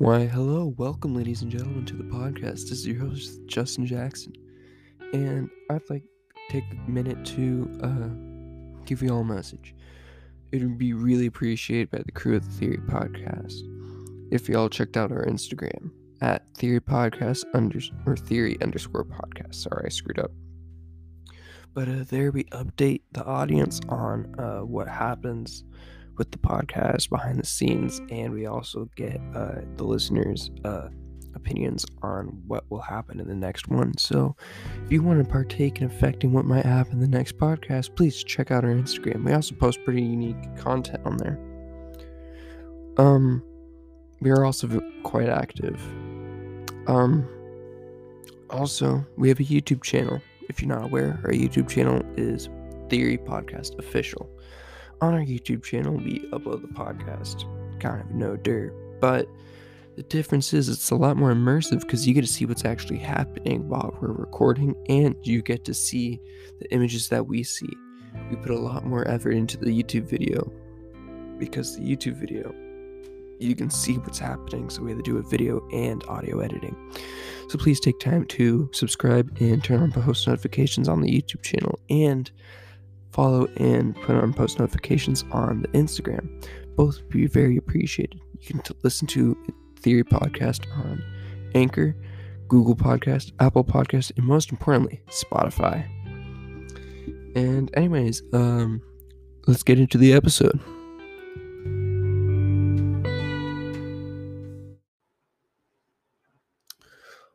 Why, hello, welcome, ladies and gentlemen, to the podcast. This is your host, Justin Jackson, and I'd like to take a minute to uh, give you all a message. It would be really appreciated by the crew of the Theory Podcast if y'all checked out our Instagram at Theory Podcast under or Theory underscore Podcast. Sorry, I screwed up. But uh, there we update the audience on uh, what happens with the podcast behind the scenes, and we also get uh, the listeners' uh, opinions on what will happen in the next one. So, if you want to partake in affecting what might happen in the next podcast, please check out our Instagram. We also post pretty unique content on there. Um, we are also quite active. Um, also, we have a YouTube channel. If you're not aware, our YouTube channel is Theory Podcast Official. On our YouTube channel, we upload the podcast kind of no dirt, but the difference is it's a lot more immersive because you get to see what's actually happening while we're recording and you get to see the images that we see. We put a lot more effort into the YouTube video because the YouTube video you can see what's happening. So we have to do a video and audio editing. So please take time to subscribe and turn on post notifications on the YouTube channel and follow and put on post notifications on the Instagram. Both would be very appreciated. You can t- listen to Theory Podcast on Anchor, Google Podcast, Apple Podcast, and most importantly, Spotify. And anyways, um, let's get into the episode.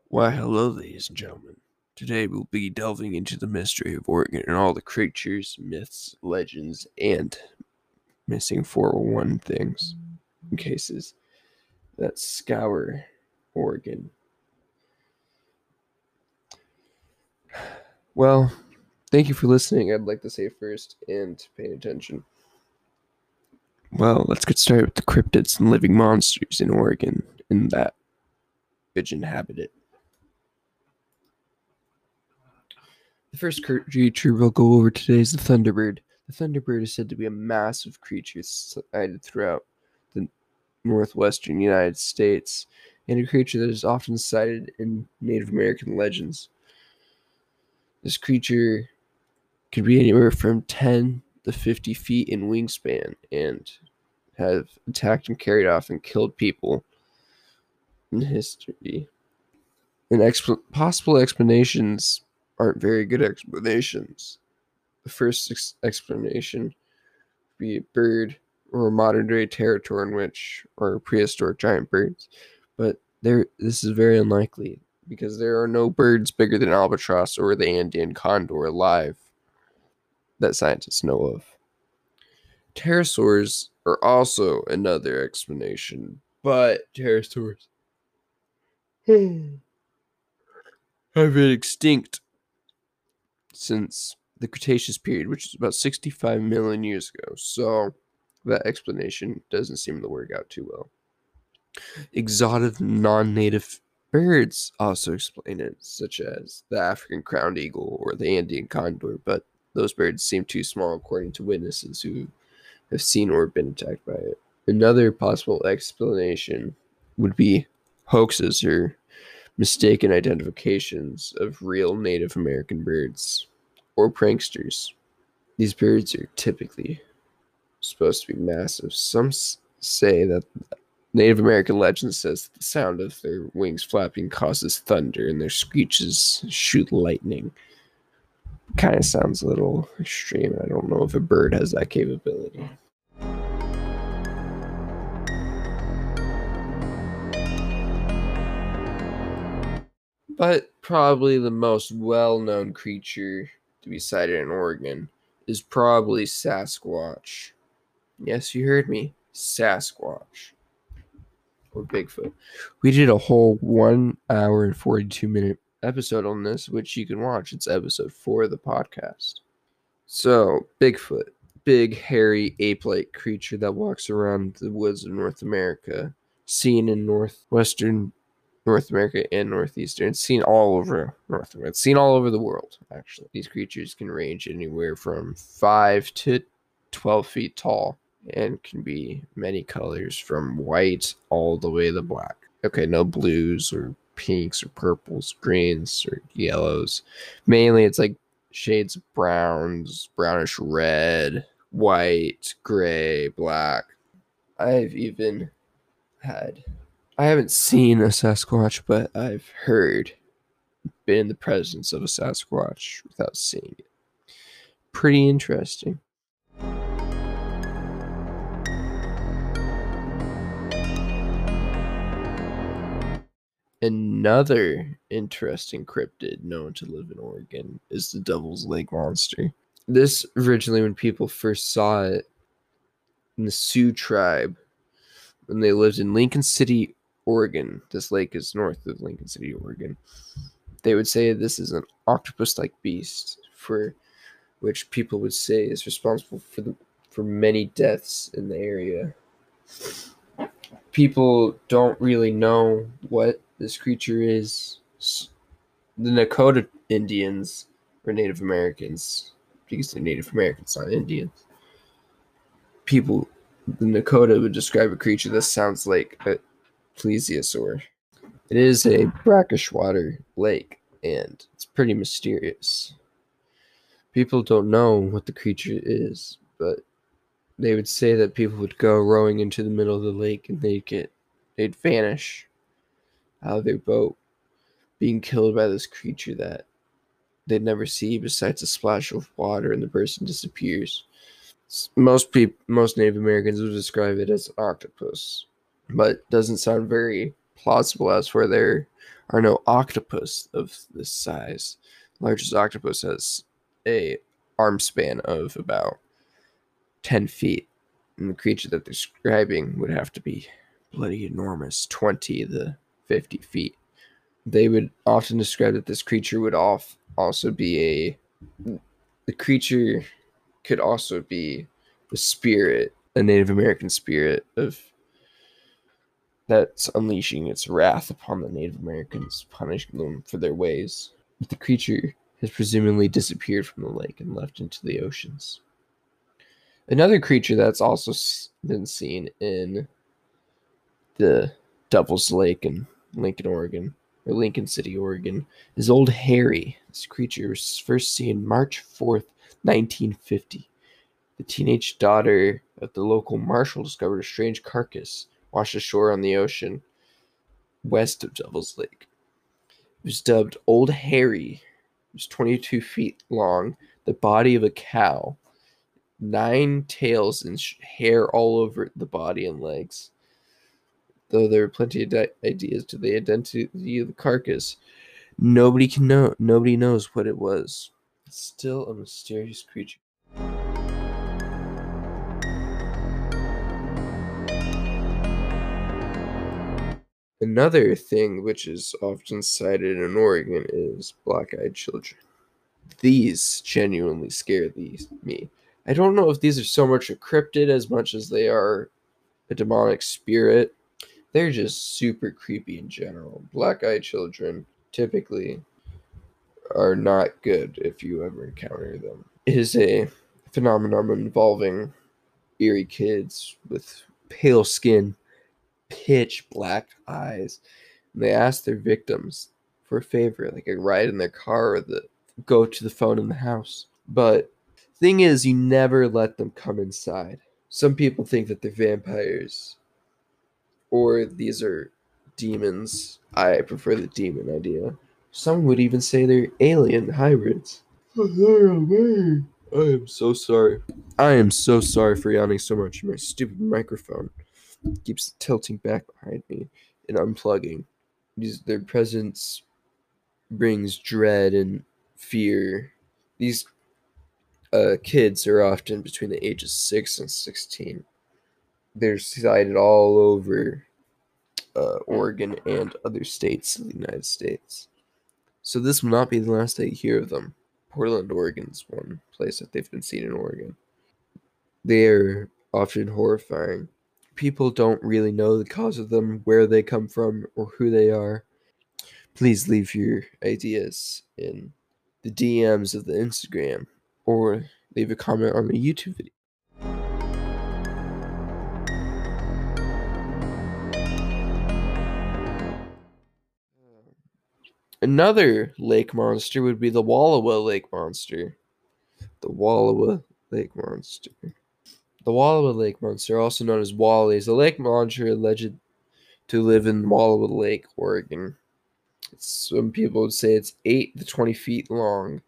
Why, hello, ladies and gentlemen. Today we'll be delving into the mystery of Oregon and all the creatures, myths, legends, and missing 401 things and cases that scour Oregon. Well, thank you for listening, I'd like to say first, and paying attention. Well, let's get started with the cryptids and living monsters in Oregon and that which inhabit it. The first creature we'll go over today is the Thunderbird. The Thunderbird is said to be a massive creature sighted throughout the northwestern United States and a creature that is often cited in Native American legends. This creature could be anywhere from 10 to 50 feet in wingspan and have attacked and carried off and killed people in history. And possible explanations aren't very good explanations. The first ex- explanation would be a bird or a modern day territory in which or prehistoric giant birds, but there this is very unlikely because there are no birds bigger than albatross or the Andean condor alive that scientists know of. Pterosaurs are also another explanation, but pterosaurs hmm. have been extinct since the Cretaceous period, which is about 65 million years ago. So that explanation doesn't seem to work out too well. Exotic non native birds also explain it, such as the African crowned eagle or the Andean condor, but those birds seem too small according to witnesses who have seen or been attacked by it. Another possible explanation would be hoaxes or mistaken identifications of real Native American birds or pranksters. These birds are typically supposed to be massive. Some s- say that Native American legend says that the sound of their wings flapping causes thunder and their screeches shoot lightning. Kind of sounds a little extreme. I don't know if a bird has that capability. But probably the most well known creature to be sighted in Oregon is probably Sasquatch. Yes, you heard me. Sasquatch. Or Bigfoot. We did a whole one hour and 42 minute episode on this, which you can watch. It's episode four of the podcast. So, Bigfoot. Big, hairy, ape like creature that walks around the woods of North America, seen in northwestern North America and Northeastern. It's seen all over North America. It's seen all over the world, actually. These creatures can range anywhere from 5 to 12 feet tall and can be many colors from white all the way to black. Okay, no blues or pinks or purples, greens or yellows. Mainly it's like shades of browns, brownish red, white, gray, black. I've even had I haven't seen a Sasquatch, but I've heard been in the presence of a Sasquatch without seeing it. Pretty interesting. Another interesting cryptid known to live in Oregon is the Devil's Lake Monster. This originally, when people first saw it in the Sioux tribe, when they lived in Lincoln City, Oregon, this lake is north of Lincoln City, Oregon. They would say this is an octopus like beast, for which people would say is responsible for the for many deaths in the area. People don't really know what this creature is. The Nakota Indians or Native Americans, because they're Native Americans, not Indians. People, the Nakota would describe a creature that sounds like a plesiosaur. It is a brackish water lake, and it's pretty mysterious. People don't know what the creature is, but they would say that people would go rowing into the middle of the lake and they'd get they'd vanish out of their boat, being killed by this creature that they'd never see besides a splash of water and the person disappears. Most people, most Native Americans would describe it as an octopus, but doesn't sound very plausible as for there are no octopus of this size. The largest octopus has a arm span of about 10 feet, and the creature that they're describing would have to be bloody enormous, 20 to 50 feet. They would often describe that this creature would off also be a the creature could also be the spirit, a Native American spirit of that's unleashing its wrath upon the Native Americans, punishing them for their ways. But the creature has presumably disappeared from the lake and left into the oceans. Another creature that's also been seen in the Devil's Lake in Lincoln, Oregon, or Lincoln City, Oregon, is Old Harry. This creature was first seen March 4th, 1950. The teenage daughter of the local marshal discovered a strange carcass washed ashore on the ocean west of Devil's Lake. It was dubbed Old Harry. It was 22 feet long, the body of a cow, nine tails and hair all over the body and legs. Though there are plenty of di- ideas to the identity of the carcass, nobody can know. Nobody knows what it was. It's still a mysterious creature. Another thing which is often cited in Oregon is black eyed children. These genuinely scare these, me. I don't know if these are so much a cryptid as much as they are a demonic spirit. They're just super creepy in general. Black eyed children typically are not good if you ever encounter them. It is a phenomenon involving eerie kids with pale skin pitch black eyes. And they ask their victims for a favor, like a ride in their car or the go to the phone in the house. But thing is, you never let them come inside. Some people think that they're vampires, or these are demons. I prefer the demon idea. Some would even say they're alien hybrids. I am so sorry. I am so sorry for yawning so much. My stupid microphone keeps tilting back behind me and unplugging. These, their presence brings dread and fear. These uh, kids are often between the ages 6 and 16. They're sighted all over uh, Oregon and other states of the United States. So this will not be the last I hear of them. Portland, Oregon is one place that they've been seen in Oregon. They are often horrifying people don't really know the cause of them, where they come from, or who they are, please leave your ideas in the DMs of the Instagram or leave a comment on the YouTube video. Another lake monster would be the Wallowa Lake Monster. The Wallowa Lake Monster. The Wallowa Lake Monster, also known as Wally, is a lake monster alleged to live in Wallowa Lake, Oregon. Some people would say it's 8 to 20 feet long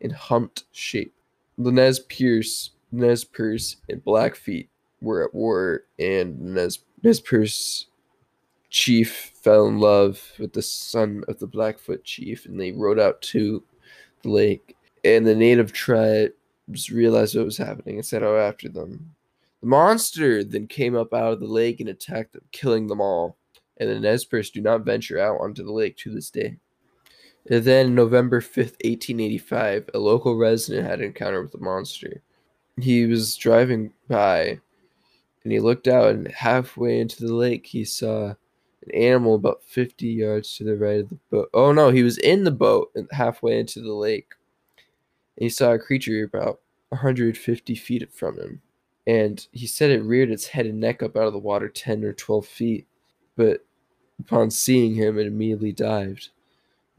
in humped shape. Nez Perce, Nez Perce, and Blackfeet were at war, and Nez, Nez Perce chief fell in love with the son of the Blackfoot chief, and they rode out to the lake. And the native tribes realized what was happening and set out after them. The monster then came up out of the lake and attacked them, killing them all. And the Nez Perce do not venture out onto the lake to this day. And then, November 5th, 1885, a local resident had an encounter with the monster. He was driving by and he looked out, and halfway into the lake, he saw an animal about 50 yards to the right of the boat. Oh no, he was in the boat and halfway into the lake. And he saw a creature about 150 feet from him. And he said it reared its head and neck up out of the water 10 or 12 feet. But upon seeing him, it immediately dived.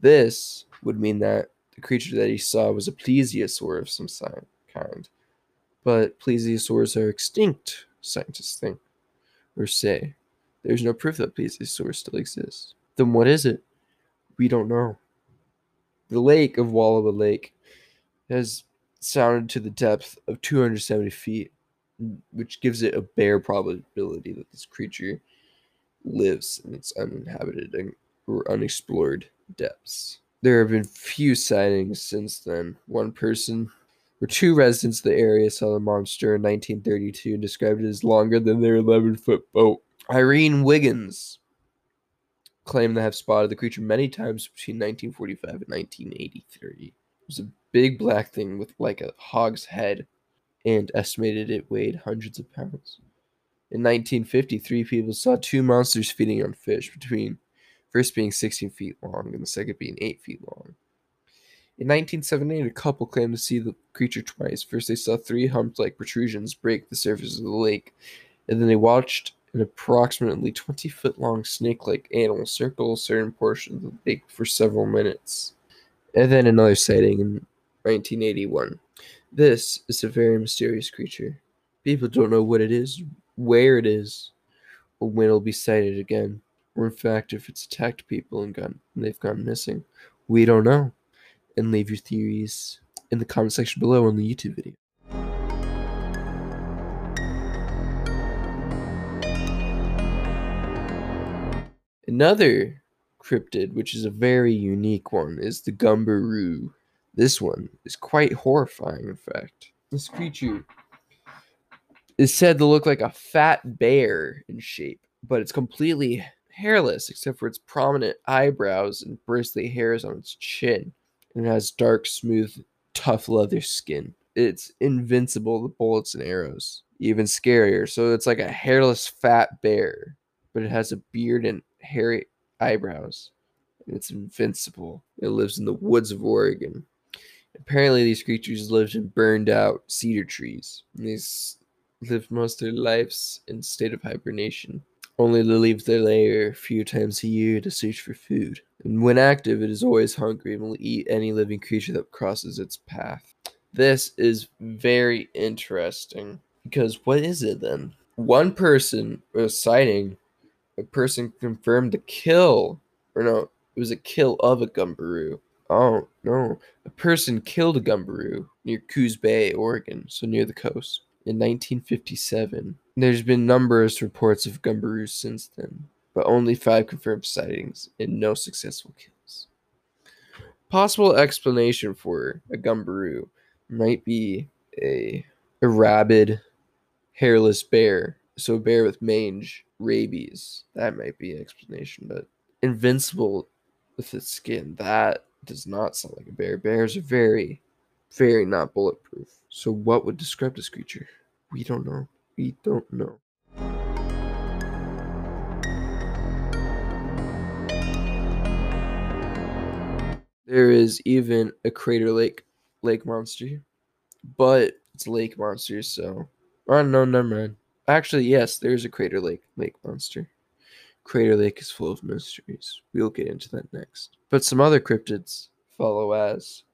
This would mean that the creature that he saw was a plesiosaur of some kind. But plesiosaurs are extinct, scientists think, or say. There's no proof that plesiosaurs still exist. Then what is it? We don't know. The lake of Wallowa Lake has sounded to the depth of 270 feet, which gives it a bare probability that this creature lives in its uninhabited or unexplored depths. There have been few sightings since then. One person or two residents of the area saw the monster in 1932 and described it as longer than their 11 foot boat. Irene Wiggins claimed to have spotted the creature many times between 1945 and 1983. It was a big black thing with like a hog's head and estimated it weighed hundreds of pounds. In 1953, people saw two monsters feeding on fish, between first being 16 feet long and the second being 8 feet long. In 1978, a couple claimed to see the creature twice. First, they saw three humped like protrusions break the surface of the lake, and then they watched an approximately 20 foot long snake like animal circle a certain portion of the lake for several minutes. And then another sighting in 1981. This is a very mysterious creature. People don't know what it is, where it is, or when it'll be sighted again, or in fact if it's attacked people and gone and they've gone missing. We don't know. And leave your theories in the comment section below on the YouTube video. Another cryptid, which is a very unique one, is the Gumberoo. This one is quite horrifying, in fact. This creature is said to look like a fat bear in shape, but it's completely hairless except for its prominent eyebrows and bristly hairs on its chin. And it has dark, smooth, tough leather skin. It's invincible to bullets and arrows. Even scarier. So it's like a hairless fat bear, but it has a beard and hairy eyebrows. And it's invincible. It lives in the woods of Oregon. Apparently, these creatures lived in burned out cedar trees. These lived most of their lives in a state of hibernation, only to leave their lair a few times a year to search for food. And when active, it is always hungry and will eat any living creature that crosses its path. This is very interesting because what is it then? One person was sighting a person confirmed the kill, or no, it was a kill of a gumberoo. Oh no, a person killed a gumberoo near Coos Bay, Oregon, so near the coast, in 1957. There's been numerous reports of gumberoos since then, but only five confirmed sightings and no successful kills. Possible explanation for a gumberoo might be a, a rabid, hairless bear so a bear with mange, rabies. That might be an explanation, but invincible with its skin. That does not sound like a bear. Bears are very, very not bulletproof. So what would describe this creature? We don't know. We don't know. There is even a crater lake lake monster, but it's lake monster, so don't know. Never mind. Actually, yes, there's a Crater Lake lake monster. Crater Lake is full of mysteries. We'll get into that next. But some other cryptids follow as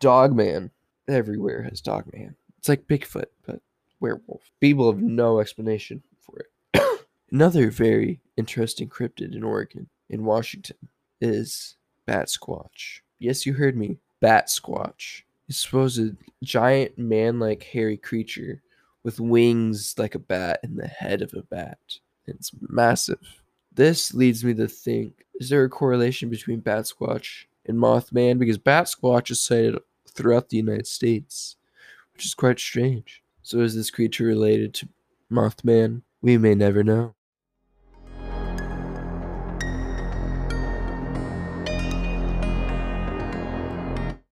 Dogman. Everywhere has Dogman. It's like Bigfoot, but werewolf. People have no explanation for it. Another very interesting cryptid in Oregon, in Washington, is Bat Squatch. Yes, you heard me. Bat Squatch. It's supposed a giant man-like hairy creature with wings like a bat and the head of a bat. It's massive. This leads me to think is there a correlation between Bat Squatch and Mothman? Because Bat Squatch is cited throughout the United States, which is quite strange. So is this creature related to Mothman? We may never know.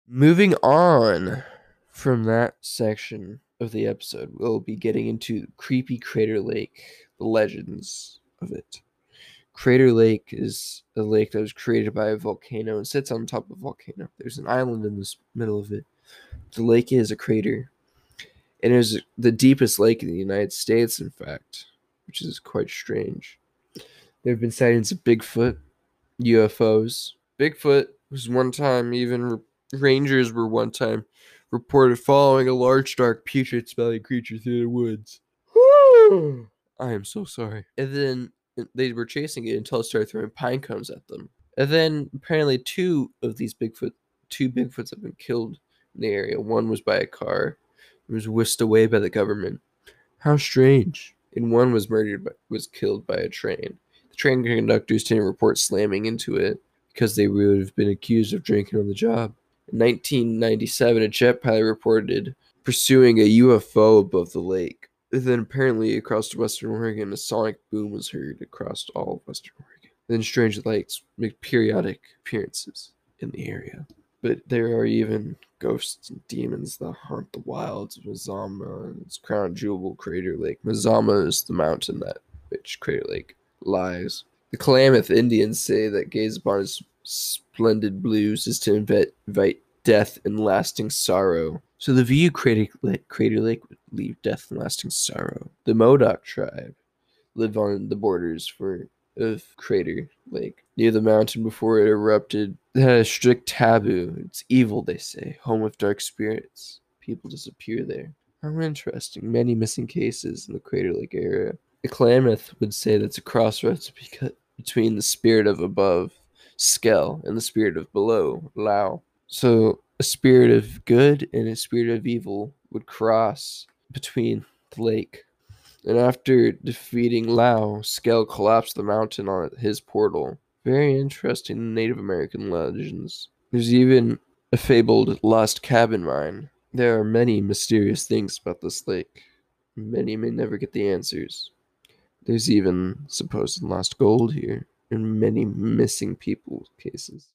Moving on from that section of the episode, we'll be getting into Creepy Crater Lake, the legends of it. Crater Lake is a lake that was created by a volcano and sits on top of a volcano. There's an island in the middle of it. The lake is a crater, and it is the deepest lake in the United States, in fact, which is quite strange. There have been sightings of Bigfoot, UFOs. Bigfoot was one time even Rangers were one time reported following a large, dark, putrid smelling creature through the woods. I am so sorry. And then they were chasing it until it started throwing pine cones at them. And then apparently two of these Bigfoot, two Bigfoots have been killed in the area. One was by a car. It was whisked away by the government. How strange. And one was murdered, but was killed by a train. The train conductors didn't report slamming into it because they would have been accused of drinking on the job. In 1997, a jet pilot reported pursuing a UFO above the lake. Then, apparently, across western Oregon, a sonic boom was heard across all of western Oregon. Then, strange lights make periodic appearances in the area. But there are even ghosts and demons that haunt the wilds of Mazama and its crown jewel Crater Lake. Mazama is the mountain that which Crater Lake lies. The Klamath Indians say that gaze upon its splendid blues is to invite death and lasting sorrow. So the view Crater Lake, would leave death and lasting sorrow. The Modoc tribe live on the borders for of Crater Lake near the mountain before it erupted. It had a strict taboo. It's evil, they say, home of dark spirits. People disappear there. How interesting. Many missing cases in the Crater Lake area. The Klamath would say that's a crossroads between the spirit of above Skell and the spirit of below, Llao. So a spirit of good and a spirit of evil would cross between the lake. And after defeating Llao, Skell collapsed the mountain on his portal. Very interesting Native American legends. There's even a fabled lost cabin mine. There are many mysterious things about this lake. Many may never get the answers. There's even supposed lost gold here and many missing people cases.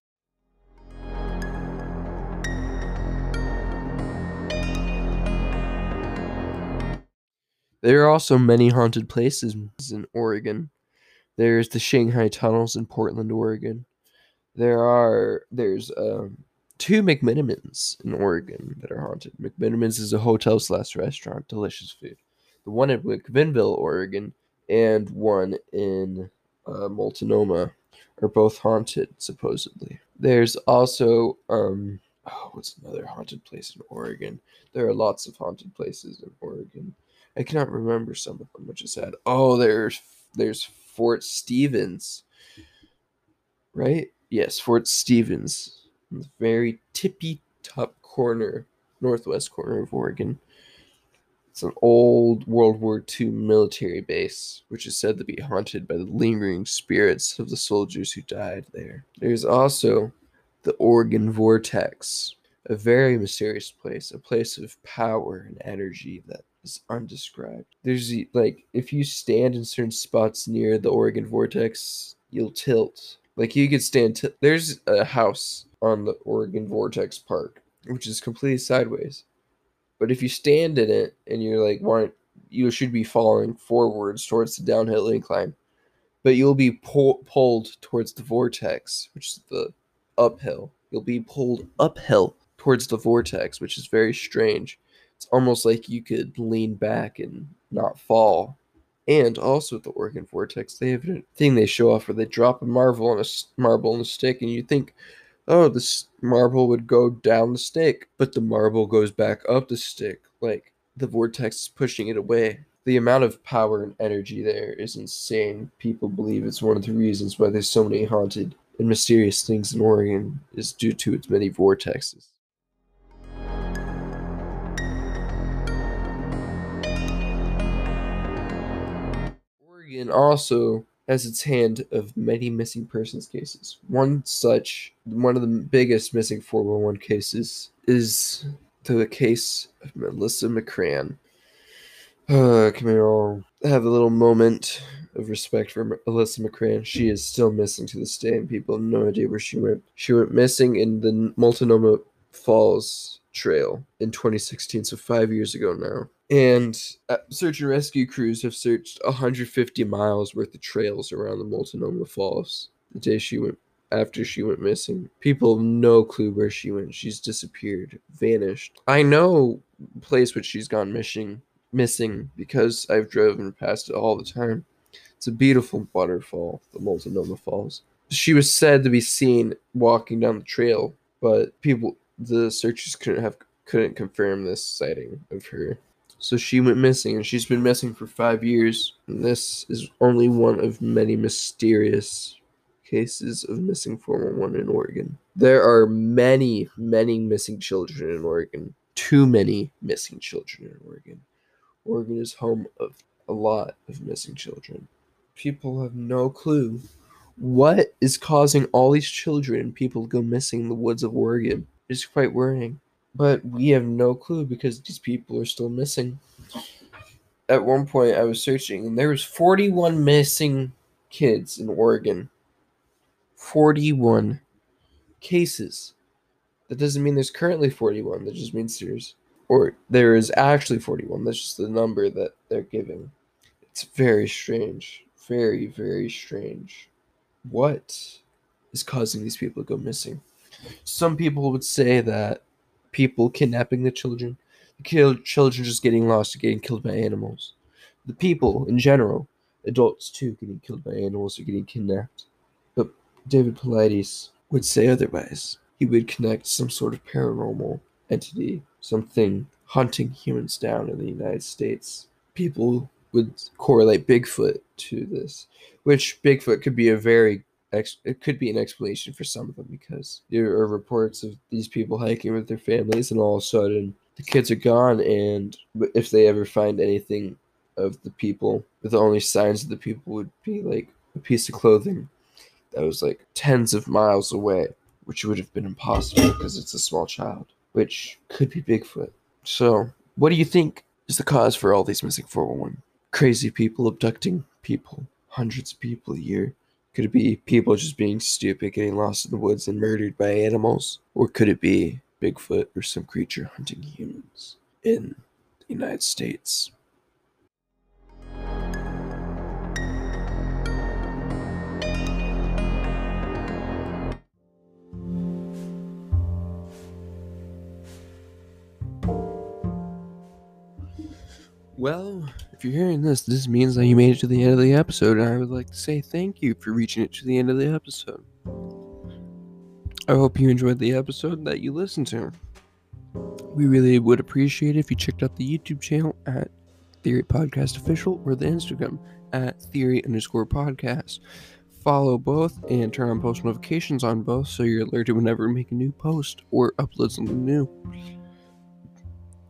There are also many haunted places in Oregon. There's the Shanghai Tunnels in Portland, Oregon. There are there's um, two McMenamins in Oregon that are haunted. McMenamins is a hotel slash restaurant, delicious food. The one in McMinnville, Oregon, and one in uh, Multnomah are both haunted, supposedly. There's also, um, oh, what's another haunted place in Oregon? There are lots of haunted places in Oregon. I cannot remember some of them, which is sad. Oh, there's there's Fort Stevens, right? Yes, Fort Stevens, the very tippy top corner, northwest corner of Oregon. It's an old World War II military base, which is said to be haunted by the lingering spirits of the soldiers who died there. There's also the Oregon Vortex, a very mysterious place, a place of power and energy that undescribed. There's like, if you stand in certain spots near the Oregon Vortex, you'll tilt. Like, you could stand, t- there's a house on the Oregon Vortex Park, which is completely sideways but if you stand in it and you're like, want you should be falling forwards towards the downhill incline, but you'll be pull, pulled towards the vortex, which is the uphill. You'll be pulled uphill towards the vortex, which is very strange. It's almost like you could lean back and not fall And also at the Oregon Vortex, they have a thing they show off where they drop a marble on a marble on a stick, and you think, oh, this marble would go down the stick, but the marble goes back up the stick, like the vortex is pushing it away. The amount of power and energy there is insane. People believe it's one of the reasons why there's so many haunted and mysterious things in Oregon is due to its many vortexes. Oregon also has its hand of many missing persons cases. One such, one of the biggest missing 411 cases, is the case of Melissa McCran. Uh, can we all have a little moment of respect for Melissa McCran? She is still missing to this day, and people have no idea where she went. She went missing in the Multnomah Falls Trail in 2016, so five years ago now. And uh, search and rescue crews have searched 150 miles worth of trails around the Multnomah Falls the day she went after she went missing. People have no clue where she went. She's disappeared, vanished. I know place which she's gone missing missing because I've driven past it all the time. It's a beautiful waterfall, the Multnomah Falls. She was said to be seen walking down the trail, but people the searchers couldn't have couldn't confirm this sighting of her. So she went missing, and she's been missing for five years. And this is only one of many mysterious cases of missing 411 in Oregon. There are many, many missing children in Oregon. Too many missing children in Oregon. Oregon is home of a lot of missing children. People have no clue what is causing all these children and people to go missing in the woods of Oregon. It's quite worrying. But we have no clue because these people are still missing. At one point I was searching and there was 41 missing kids in Oregon. 41 cases. That doesn't mean there's currently 41. That just means there's or there is actually 41. That's just the number that they're giving. It's very strange. Very, very strange. What is causing these people to go missing? Some people would say that people kidnapping the children, the children just getting lost or getting killed by animals. The people in general, adults too, getting killed by animals or getting kidnapped. But David Paulides would say otherwise. He would connect some sort of paranormal entity, something hunting humans down in the United States. People would correlate Bigfoot to this, which Bigfoot could be a very ex- it could be an explanation for some of them because there are reports of these people hiking with their families and all of a sudden the kids are gone and if they ever find anything of the people the only signs of the people would be like a piece of clothing that was like tens of miles away which would have been impossible because it's a small child which could be bigfoot. So what do you think is the cause for all these missing 411 crazy people abducting people hundreds of people a year could it be people just being stupid, getting lost in the woods and murdered by animals? Or could it be Bigfoot or some creature hunting humans in the United States? Well, if you're hearing this, this means that you made it to the end of the episode, and I would like to say thank you for reaching it to the end of the episode. I hope you enjoyed the episode that you listened to. We really would appreciate it if you checked out the YouTube channel at Theory Podcast Official or the Instagram at Theory underscore podcast. Follow both and turn on post notifications on both so you're alerted whenever we make a new post or upload something new.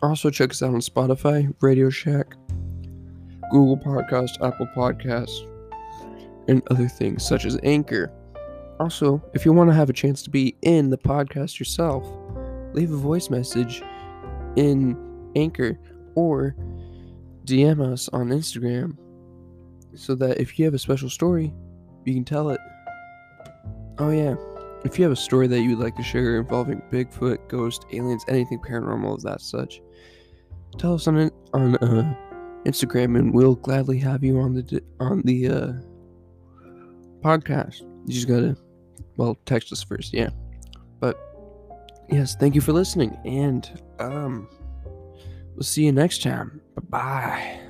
Also, check us out on Spotify, Radio Shack, Google Podcast, Apple Podcasts, and other things such as Anchor. Also, if you want to have a chance to be in the podcast yourself, leave a voice message in Anchor or DM us on Instagram so that if you have a special story, you can tell it. Oh, yeah. If you have a story that you would like to share involving Bigfoot, ghost, aliens, anything paranormal of that such, tell us on on uh, Instagram, and we'll gladly have you on the on the uh, podcast. You just gotta, well, text us first, yeah. But yes, thank you for listening, and um, we'll see you next time. Bye bye.